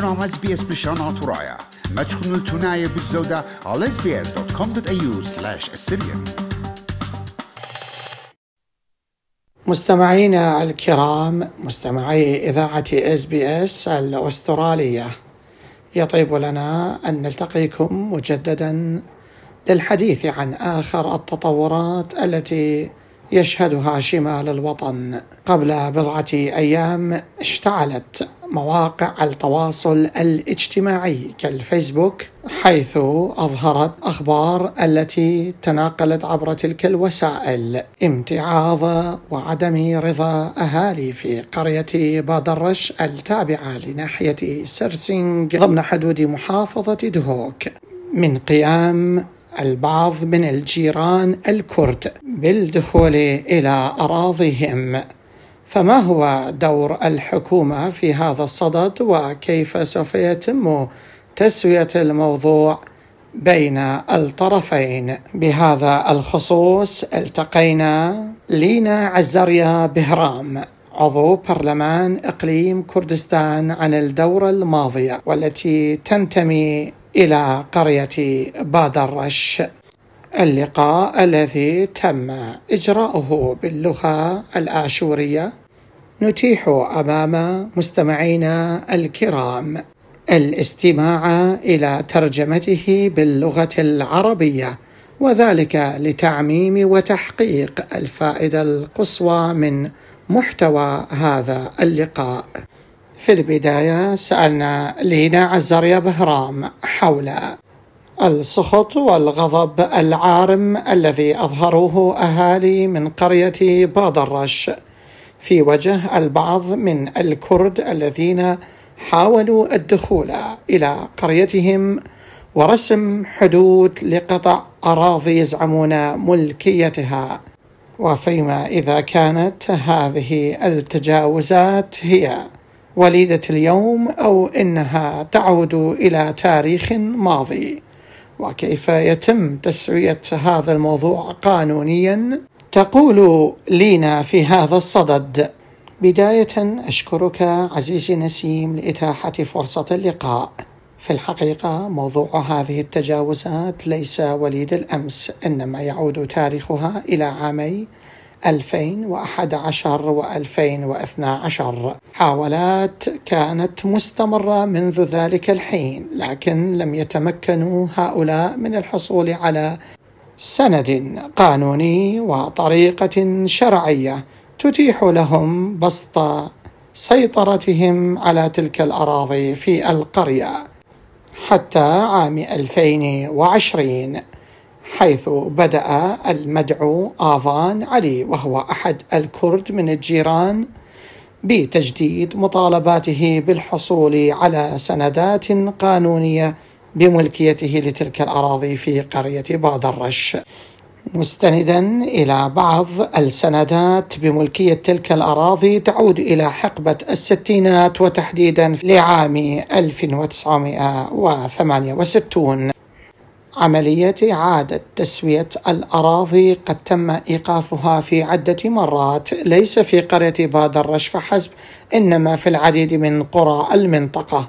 برنامج SBS بلشان ترايا ما تشخنوا التناية بالزودة على sbs.com.au slash assyrian. مستمعينا الكرام مستمعي إذاعة SBS الأسترالية يطيب لنا أن نلتقيكم مجددا للحديث عن آخر التطورات التي يشهدها شمال الوطن. قبل بضعة أيام اشتعلت مواقع التواصل الاجتماعي كالفيسبوك حيث أظهرت أخبار التي تناقلت عبر تلك الوسائل امتعاض وعدم رضا أهالي في قرية بادرش التابعة لناحية سرسنج ضمن حدود محافظة دهوك. من قيام البعض من الجيران الكرد بالدخول إلى أراضيهم. فما هو دور الحكومة في هذا الصدد وكيف سوف يتم تسوية الموضوع بين الطرفين؟ بهذا الخصوص التقينا لينا عزريا بهرام عضو برلمان إقليم كردستان عن الدورة الماضية والتي تنتمي إلى قرية بادرش. اللقاء الذي تم إجراؤه باللغة الآشورية نتيح أمام مستمعينا الكرام الاستماع إلى ترجمته باللغة العربية وذلك لتعميم وتحقيق الفائدة القصوى من محتوى هذا اللقاء. في البداية سألنا لينا عزريا بهرام حول السخط والغضب العارم الذي أظهروه أهالي من قرية بادرش. في وجه البعض من الكرد الذين حاولوا الدخول إلى قريتهم ورسم حدود لقطع أراضي يزعمون ملكيتها. وفيما إذا كانت هذه التجاوزات هي وليدة اليوم أو إنها تعود إلى تاريخ ماضي. وكيف يتم تسوية هذا الموضوع قانونيا؟ تقول لينا في هذا الصدد. بداية أشكرك عزيزي نسيم لإتاحة فرصة اللقاء. في الحقيقة موضوع هذه التجاوزات ليس وليد الأمس إنما يعود تاريخها إلى عامي 2011 و 2012 حاولات كانت مستمرة منذ ذلك الحين لكن لم يتمكنوا هؤلاء من الحصول على سند قانوني وطريقة شرعية تتيح لهم بسط سيطرتهم على تلك الأراضي في القرية حتى عام 2020 حيث بدأ المدعو آفان علي وهو أحد الكرد من الجيران بتجديد مطالباته بالحصول على سندات قانونية بملكيته لتلك الأراضي في قرية بادرش مستندا إلى بعض السندات بملكية تلك الأراضي تعود إلى حقبة الستينات وتحديدا لعام 1968 عملية إعادة تسوية الأراضي قد تم إيقافها في عدة مرات. ليس في قرية بادرش فحسب إنما في العديد من قرى المنطقة.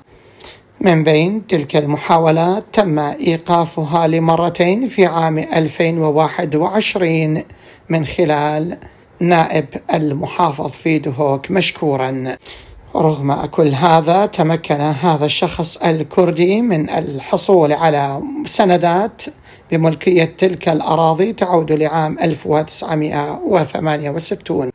من بين تلك المحاولات تم إيقافها لمرتين في عام 2021 من خلال نائب المحافظ في دهوك مشكورا. رغم كل هذا تمكن هذا الشخص الكردي من الحصول على سندات بملكية تلك الأراضي تعود لعام 1968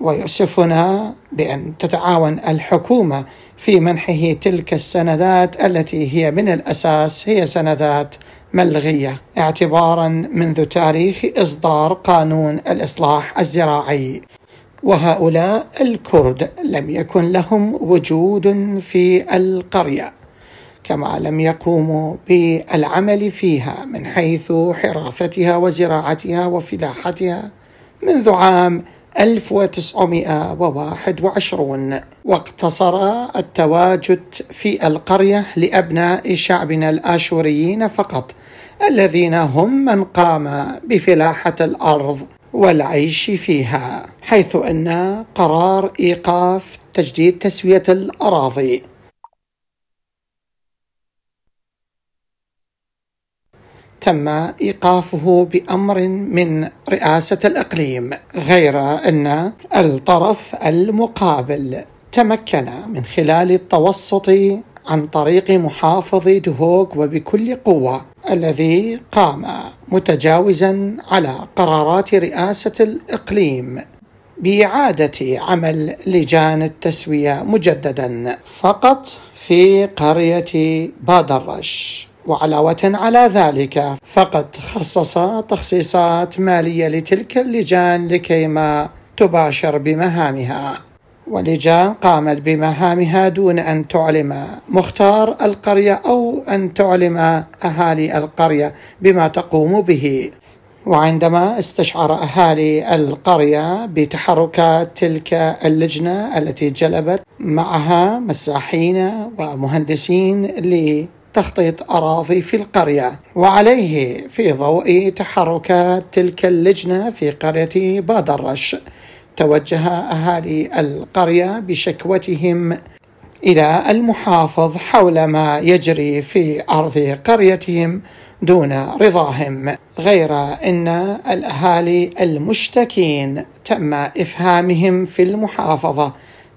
ويؤسفنا بأن تتعاون الحكومة في منحه تلك السندات التي هي من الأساس هي سندات ملغية. اعتبارا منذ تاريخ إصدار قانون الإصلاح الزراعي. وهؤلاء الكرد لم يكن لهم وجود في القرية كما لم يقوموا بالعمل فيها من حيث حرافتها وزراعتها وفلاحتها منذ عام 1921 واقتصر التواجد في القرية لأبناء شعبنا الآشوريين فقط الذين هم من قام بفلاحة الأرض والعيش فيها حيث أن قرار إيقاف تجديد تسوية الأراضي. تم إيقافه بأمر من رئاسة الإقليم غير أن الطرف المقابل تمكن من خلال التوسط عن طريق محافظ دهوك وبكل قوة الذي قام متجاوزا على قرارات رئاسة الإقليم بإعادة عمل لجان التسوية مجددا فقط في قرية بادرش. وعلاوة على ذلك فقد خصص تخصيصات مالية لتلك اللجان لكيما تباشر بمهامها. ولجان قامت بمهامها دون أن تعلم مختار القرية أو أن تعلم أهالي القرية بما تقوم به. وعندما استشعر أهالي القرية بتحركات تلك اللجنة التي جلبت معها مساحين ومهندسين لتخطيط أراضي في القرية وعليه في ضوء تحركات تلك اللجنة في قرية بادرش. توجه أهالي القرية بشكوتهم إلى المحافظ حول ما يجري في أرض قريتهم دون رضاهم. غير أن الأهالي المشتكين تم إفهامهم في المحافظة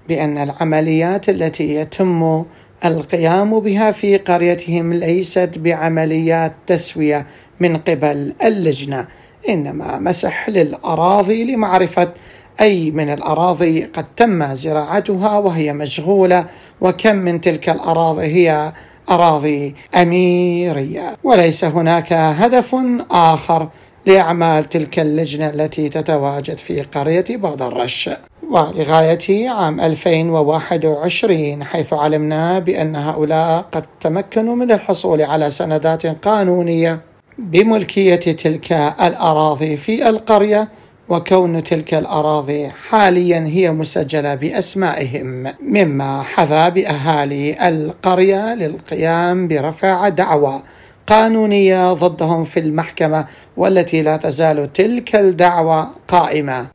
بأن العمليات التي يتم القيام بها في قريتهم ليست بعمليات تسوية من قبل اللجنة إنما مسح للأراضي لمعرفة أي من الأراضي قد تم زراعتها وهي مشغولة وكم من تلك الأراضي هي أراضي أميرية. وليس هناك هدف آخر لأعمال تلك اللجنة التي تتواجد في قرية بادرش ولغاية عام 2021 حيث علمنا بأن هؤلاء قد تمكنوا من الحصول على سندات قانونية بملكية تلك الأراضي في القرية وكون تلك الأراضي حاليا هي مسجلة بأسمائهم مما حذا بأهالي القرية للقيام برفع دعوى. قانونية ضدهم في المحكمة والتي لا تزال تلك الدعوى قائمة.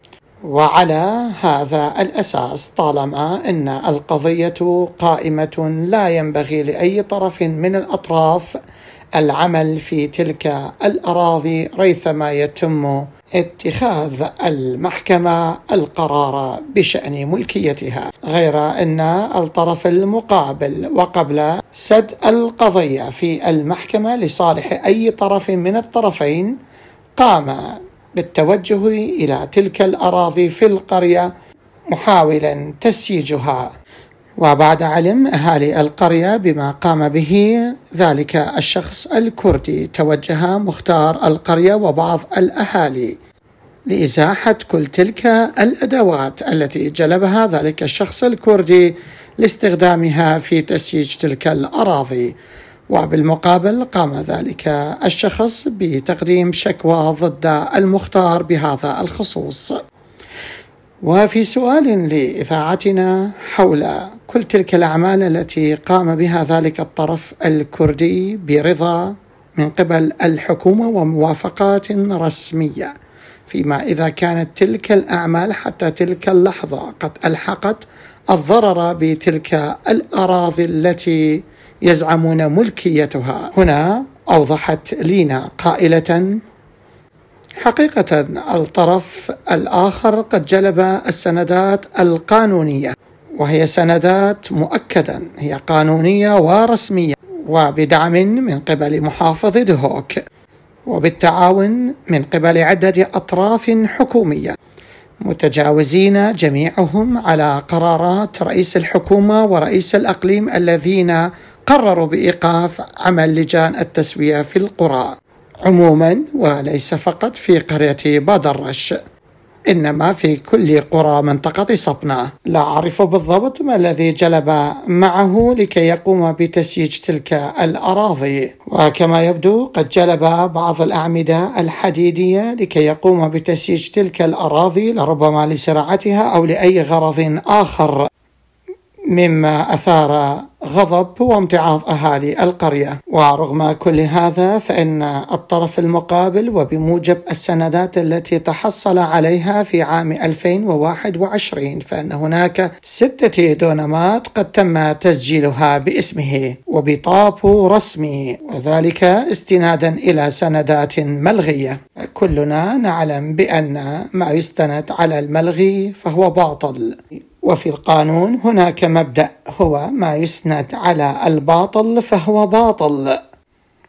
وعلى هذا الأساس طالما إن القضية قائمة لا ينبغي لأي طرف من الأطراف العمل في تلك الأراضي ريثما يتم اتخاذ المحكمة القرار بشأن ملكيتها. غير أن الطرف المقابل وقبل سد القضية في المحكمة لصالح أي طرف من الطرفين قام بالتوجه إلى تلك الأراضي في القرية محاولا تسييجها. وبعد علم أهالي القرية بما قام به ذلك الشخص الكردي توجه مختار القرية وبعض الأهالي لإزاحة كل تلك الأدوات التي جلبها ذلك الشخص الكردي لاستخدامها في تسييج تلك الأراضي. وبالمقابل قام ذلك الشخص بتقديم شكوى ضد المختار بهذا الخصوص. وفي سؤال لإذاعتنا حول كل تلك الأعمال التي قام بها ذلك الطرف الكردي برضا من قبل الحكومة وموافقات رسمية فيما إذا كانت تلك الأعمال حتى تلك اللحظة قد ألحقت الضرر بتلك الأراضي التي يزعمون ملكيتها. هنا أوضحت لينا قائلة حقيقة الطرف الآخر قد جلب السندات القانونية وهي سندات مؤكدا هي قانونية ورسمية وبدعم من قبل محافظ دهوك وبالتعاون من قبل عدة أطراف حكومية. متجاوزين جميعهم على قرارات رئيس الحكومة ورئيس الأقليم الذين قرروا بإيقاف عمل لجان التسوية في القرى. عموما وليس فقط في قرية بادرش إنما في كل قرى منطقة صبنة لا أعرف بالضبط ما الذي جلب معه لكي يقوم بتسييج تلك الأراضي. وكما يبدو قد جلب بعض الأعمدة الحديدية لكي يقوم بتسييج تلك الأراضي لربما لزراعتها أو لأي غرض آخر. مما أثار غضب وامتعاض أهالي القرية. ورغم كل هذا فإن الطرف المقابل وبموجب السندات التي تحصل عليها في عام 2021 فإن هناك ستة دونمات قد تم تسجيلها باسمه وبطابو رسمي وذلك استنادا إلى سندات ملغية. كلنا نعلم بأن ما يستند على الملغي فهو باطل. وفي القانون هناك مبدأ هو ما يسند على الباطل فهو باطل.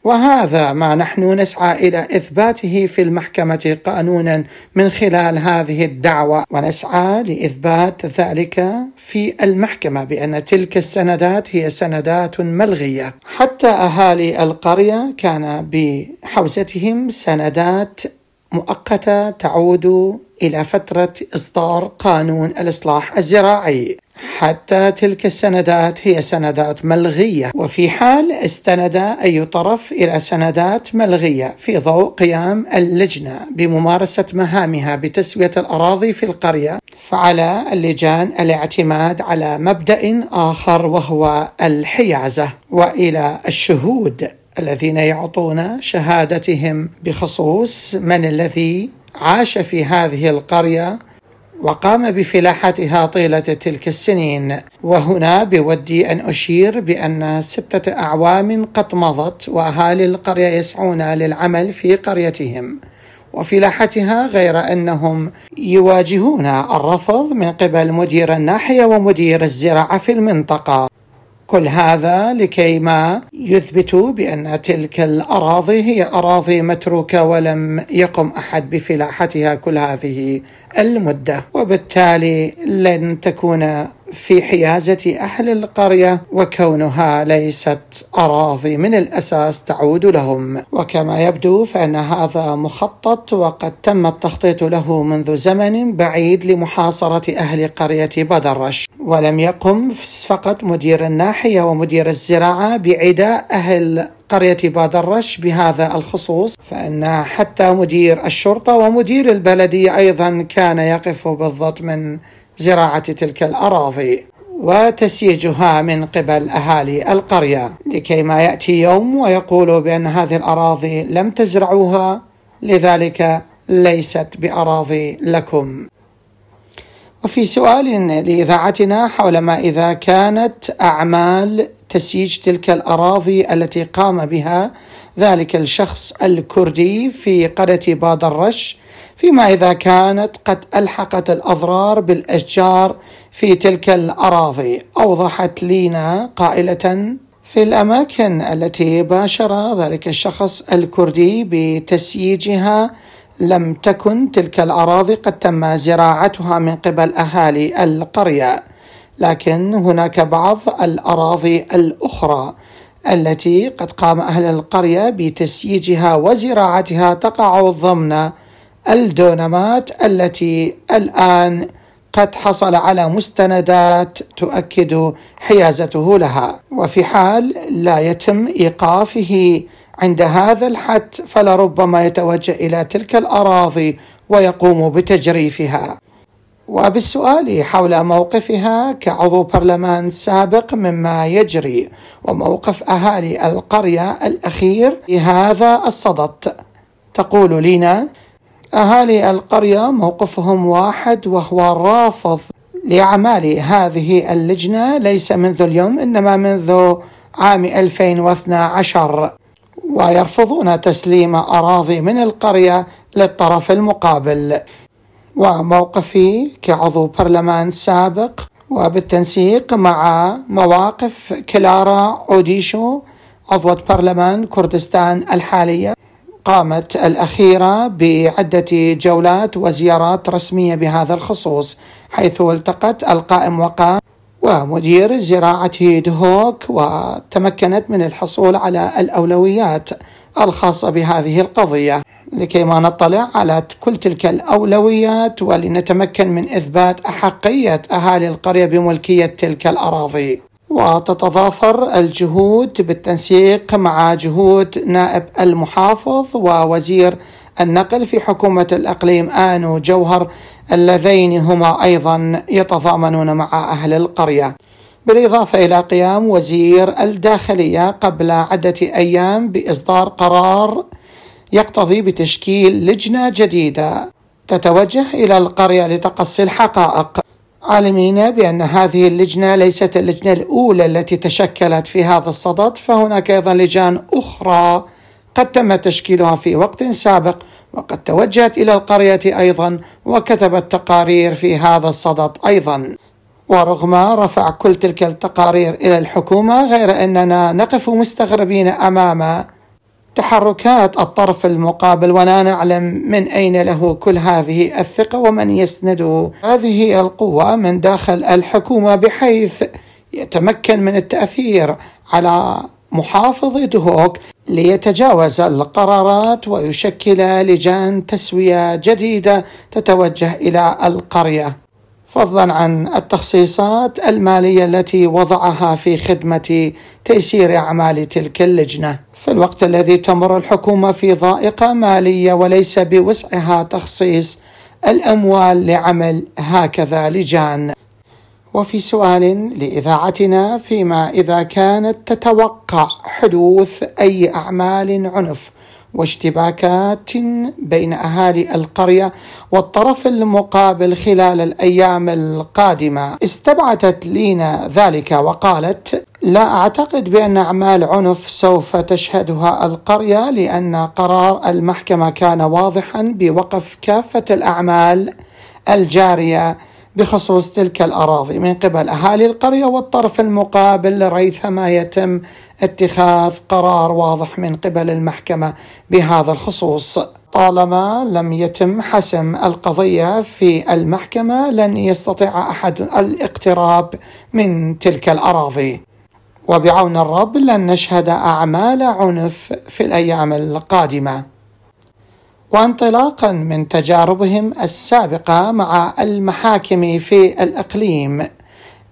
وهذا ما نحن نسعى إلى إثباته في المحكمة قانونا من خلال هذه الدعوة ونسعى لإثبات ذلك في المحكمة بأن تلك السندات هي سندات ملغية. حتى أهالي القرية كان بحوزتهم سندات مؤقتة تعود إلى فترة إصدار قانون الإصلاح الزراعي. حتى تلك السندات هي سندات ملغية وفي حال استند أي طرف إلى سندات ملغية في ضوء قيام اللجنة بممارسة مهامها بتسوية الأراضي في القرية فعلى اللجان الاعتماد على مبدأ آخر وهو الحيازة وإلى الشهود. الذين يعطون شهادتهم بخصوص من الذي عاش في هذه القرية وقام بفلاحتها طيلة تلك السنين. وهنا بودي أن أشير بأن ستة أعوام قد مضت وأهالي القرية يسعون للعمل في قريتهم. وفلاحتها غير أنهم يواجهون الرفض من قبل مدير الناحية ومدير الزراعة في المنطقة. كل هذا لكي ما يثبتوا بأن تلك الأراضي هي أراضي متروكة ولم يقم أحد بفلاحتها كل هذه المدة. وبالتالي لن تكون في حيازة أهل القرية وكونها ليست أراضي من الأساس تعود لهم. وكما يبدو فإن هذا مخطط وقد تم التخطيط له منذ زمن بعيد لمحاصرة أهل قرية بدرش ولم يقم فقط مدير الناحية ومدير الزراعة بعداء أهل قرية بادرش بهذا الخصوص فإن حتى مدير الشرطة ومدير البلدية أيضا كان يقف بالضبط من زراعة تلك الأراضي وتسييجها من قبل أهالي القرية. لكي ما يأتي يوم ويقولوا بأن هذه الأراضي لم تزرعوها لذلك ليست بأراضي لكم. وفي سؤال لإذاعتنا حول ما إذا كانت أعمال تسييج تلك الأراضي التي قام بها ذلك الشخص الكردي في قرية باد الرش فيما إذا كانت قد ألحقت الأضرار بالأشجار في تلك الأراضي. أوضحت لينا قائلة في الأماكن التي باشر ذلك الشخص الكردي بتسييجها لم تكن تلك الأراضي قد تم زراعتها من قبل أهالي القرية لكن هناك بعض الأراضي الأخرى التي قد قام أهل القرية بتسييجها وزراعتها تقع ضمن الدونمات التي الآن قد حصل على مستندات تؤكد حيازته لها. وفي حال لا يتم إيقافه عند هذا الحد فلربما يتوجه إلى تلك الأراضي ويقوم بتجريفها. وبالسؤال حول موقفها كعضو برلمان سابق مما يجري وموقف أهالي القرية الأخير هذا الصدد. تقول لينا أهالي القرية موقفهم واحد وهو رافض لأعمال هذه اللجنة ليس منذ اليوم إنما منذ عام 2012 ويرفضون تسليم أراضي من القرية للطرف المقابل. وموقفي كعضو برلمان سابق وبالتنسيق مع مواقف كلارا أوديشو عضوة برلمان كردستان الحالية قامت الأخيرة بعدة جولات وزيارات رسمية بهذا الخصوص حيث التقت القائم وقام ومدير زراعة دهوك وتمكنت من الحصول على الأولويات الخاصة بهذه القضية. لكي ما نطلع على كل تلك الأولويات ولنتمكن من إثبات أحقية أهالي القرية بملكية تلك الأراضي. وتتضافر الجهود بالتنسيق مع جهود نائب المحافظ ووزير النقل في حكومة الأقليم آنو جوهر اللذين هما أيضا يتضامنون مع أهل القرية. بالإضافة إلى قيام وزير الداخلية قبل عدة أيام بإصدار قرار يقتضي بتشكيل لجنة جديدة تتوجه إلى القرية لتقصي الحقائق. عالمين بأن هذه اللجنة ليست اللجنة الأولى التي تشكلت في هذا الصدد فهناك أيضا لجان أخرى قد تم تشكيلها في وقت سابق وقد توجهت إلى القرية أيضا وكتبت تقارير في هذا الصدد أيضا. ورغم رفع كل تلك التقارير إلى الحكومة غير أننا نقف مستغربين أمام تحركات الطرف المقابل ولا نعلم من أين له كل هذه الثقة ومن يسنده هذه القوة من داخل الحكومة بحيث يتمكن من التأثير على محافظ دهوك ليتجاوز القرارات ويشكل لجان تسوية جديدة تتوجه إلى القرية. فضلا عن التخصيصات المالية التي وضعها في خدمة تيسير أعمال تلك اللجنة. في الوقت الذي تمر الحكومة في ضائقة مالية وليس بوسعها تخصيص الأموال لعمل هكذا لجان. وفي سؤال لإذاعتنا فيما إذا كانت تتوقع حدوث أي أعمال عنف واشتباكات بين أهالي القرية والطرف المقابل خلال الأيام القادمة. استبعدت لينا ذلك وقالت لا أعتقد بأن أعمال عنف سوف تشهدها القرية لأن قرار المحكمة كان واضحا بوقف كافة الأعمال الجارية بخصوص تلك الأراضي من قبل أهالي القرية والطرف المقابل ريثما يتم اتخاذ قرار واضح من قبل المحكمة بهذا الخصوص. طالما لم يتم حسم القضية في المحكمة لن يستطيع أحد الاقتراب من تلك الأراضي. وبعون الرب لن نشهد أعمال عنف في الأيام القادمة. وانطلاقا من تجاربهم السابقة مع المحاكم في الإقليم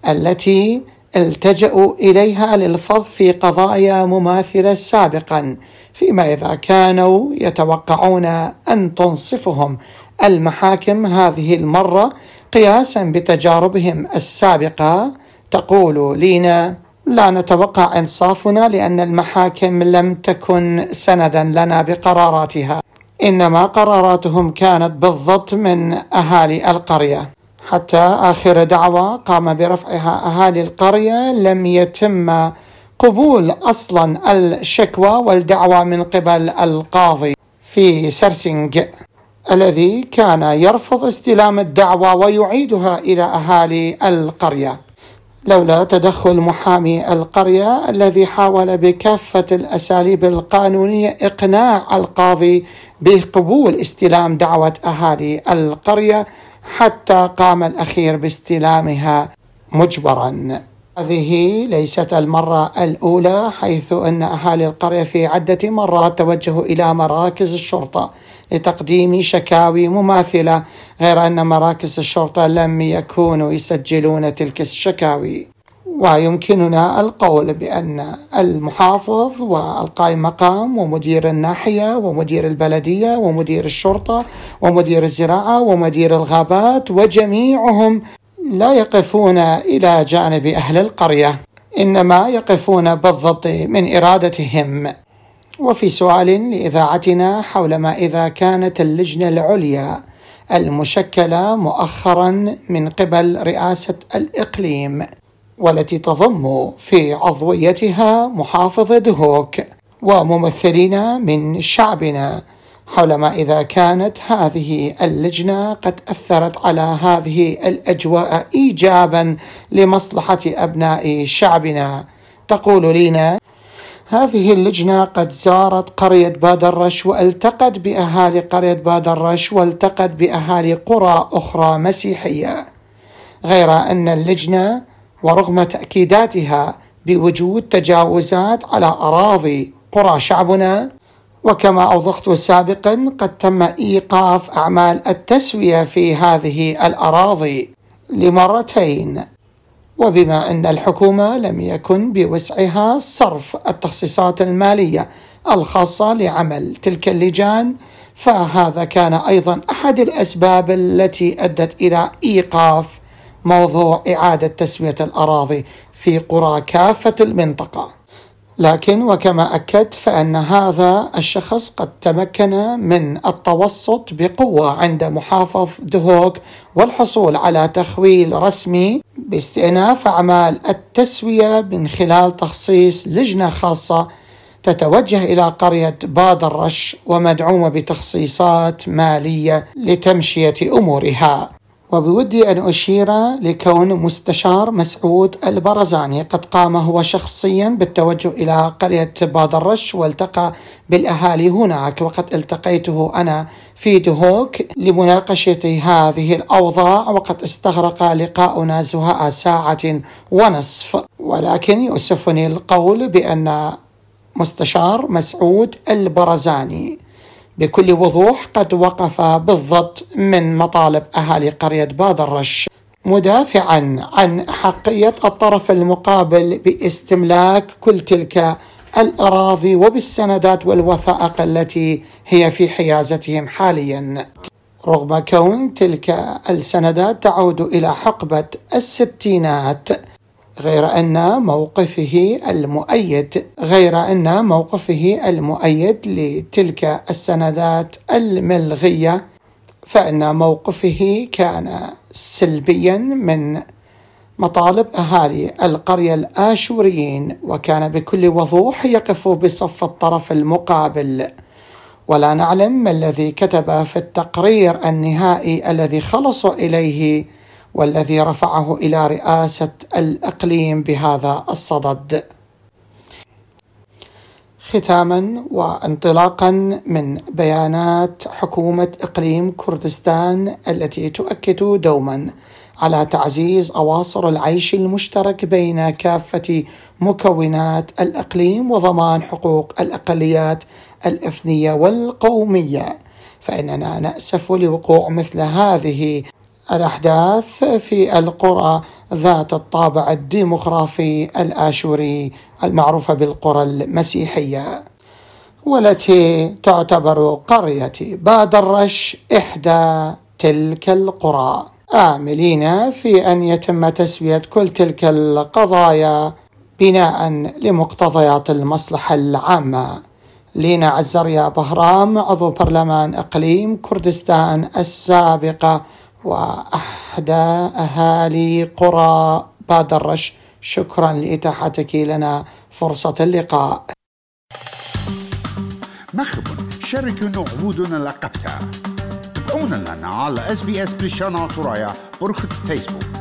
التي التجأوا إليها للفظ في قضايا مماثلة سابقا فيما إذا كانوا يتوقعون أن تنصفهم. المحاكم هذه المرة قياسا بتجاربهم السابقة تقول لينا لا نتوقع إنصافنا لأن المحاكم لم تكن سندا لنا بقراراتها. إنما قراراتهم كانت بالضبط من أهالي القرية. حتى آخر دعوة قام برفعها أهالي القرية لم يتم قبول أصلا الشكوى والدعوى من قبل القاضي في سرسنج الذي كان يرفض استلام الدعوى ويعيدها إلى أهالي القرية. لولا تدخل محامي القرية الذي حاول بكافة الأساليب القانونية إقناع القاضي بقبول استلام دعوة أهالي القرية حتى قام الأخير باستلامها مجبرا. هذه ليست المرة الأولى حيث أن أهالي القرية في عدة مرات توجهوا إلى مراكز الشرطة لتقديم شكاوي مماثلة غير أن مراكز الشرطة لم يكونوا يسجلون تلك الشكاوي. ويمكننا القول بأن المحافظ والقائم مقام ومدير الناحية ومدير البلدية ومدير الشرطة ومدير الزراعة ومدير الغابات وجميعهم لا يقفون إلى جانب أهل القرية إنما يقفون بالضبط من إرادتهم. وفي سؤال لإذاعتنا حول ما إذا كانت اللجنة العليا المشكلة مؤخرا من قبل رئاسة الإقليم والتي تضم في عضويتها محافظ دهوك وممثلين من شعبنا حول ما إذا كانت هذه اللجنة قد أثرت على هذه الأجواء ايجابا لمصلحة أبناء شعبنا. تقول لينا هذه اللجنة قد زارت قرية بادرش والتقت بأهالي قرية بادرش والتقت بأهالي قرى أخرى مسيحية. غير أن اللجنة ورغم تأكيداتها بوجود تجاوزات على أراضي قرى شعبنا وكما أوضحت سابقا قد تم إيقاف أعمال التسوية في هذه الأراضي لمرتين. وبما أن الحكومة لم يكن بوسعها صرف التخصيصات المالية الخاصة لعمل تلك اللجان فهذا كان أيضا أحد الأسباب التي أدت إلى إيقاف موضوع إعادة تسوية الأراضي في قرى كافة المنطقة. لكن وكما أكدت فإن هذا الشخص قد تمكن من التوسط بقوة عند محافظ دهوك والحصول على تخويل رسمي باستئناف أعمال التسوية من خلال تخصيص لجنة خاصة تتوجه إلى قرية باد الرش ومدعومة بتخصيصات مالية لتمشية أمورها. وبودي أن أشير لكون مستشار مسعود البرزاني قد قام هو شخصيا بالتوجه إلى قرية باد الرش والتقى بالأهالي هناك وقد التقيته أنا في دهوك لمناقشة هذه الأوضاع وقد استغرق لقاؤنا زهاء ساعة ونصف. ولكن يؤسفني القول بأن مستشار مسعود البرزاني بكل وضوح قد وقف بالضبط من مطالب أهالي قرية باد الرش مدافعا عن حقية الطرف المقابل باستملاك كل تلك الأراضي وبالسندات والوثائق التي هي في حيازتهم حاليا. رغم كون تلك السندات تعود إلى حقبة الستينات غير أن موقفه المؤيد غير أن موقفه المؤيد لتلك السندات الملغية فإن موقفه كان سلبيا من مطالب أهالي القرية الآشوريين وكان بكل وضوح يقف بصف الطرف المقابل. ولا نعلم ما الذي كتب في التقرير النهائي الذي خلص إليه والذي رفعه إلى رئاسة الإقليم بهذا الصدد. ختاما وانطلاقا من بيانات حكومة إقليم كردستان التي تؤكد دوما على تعزيز أواصر العيش المشترك بين كافة مكونات الإقليم وضمان حقوق الأقليات الإثنية والقومية. فإننا نأسف لوقوع مثل هذه الأحداث في القرى ذات الطابع الديمقراطي الآشوري المعروفة بالقرى المسيحية والتي تعتبر قرية باد الرش إحدى تلك القرى. آملين في أن يتم تسوية كل تلك القضايا بناء لمقتضيات المصلحة العامة. لينا عزريا بهرام عضو برلمان إقليم كردستان السابقة وأحدى أهالي قرى باد الرش شكرا لإتاحتك لنا فرصة اللقاء. مخب شاركوا عبودنا لقبتها. تابعونا لنا على اس بريشانا ترايا برخة فيسبوك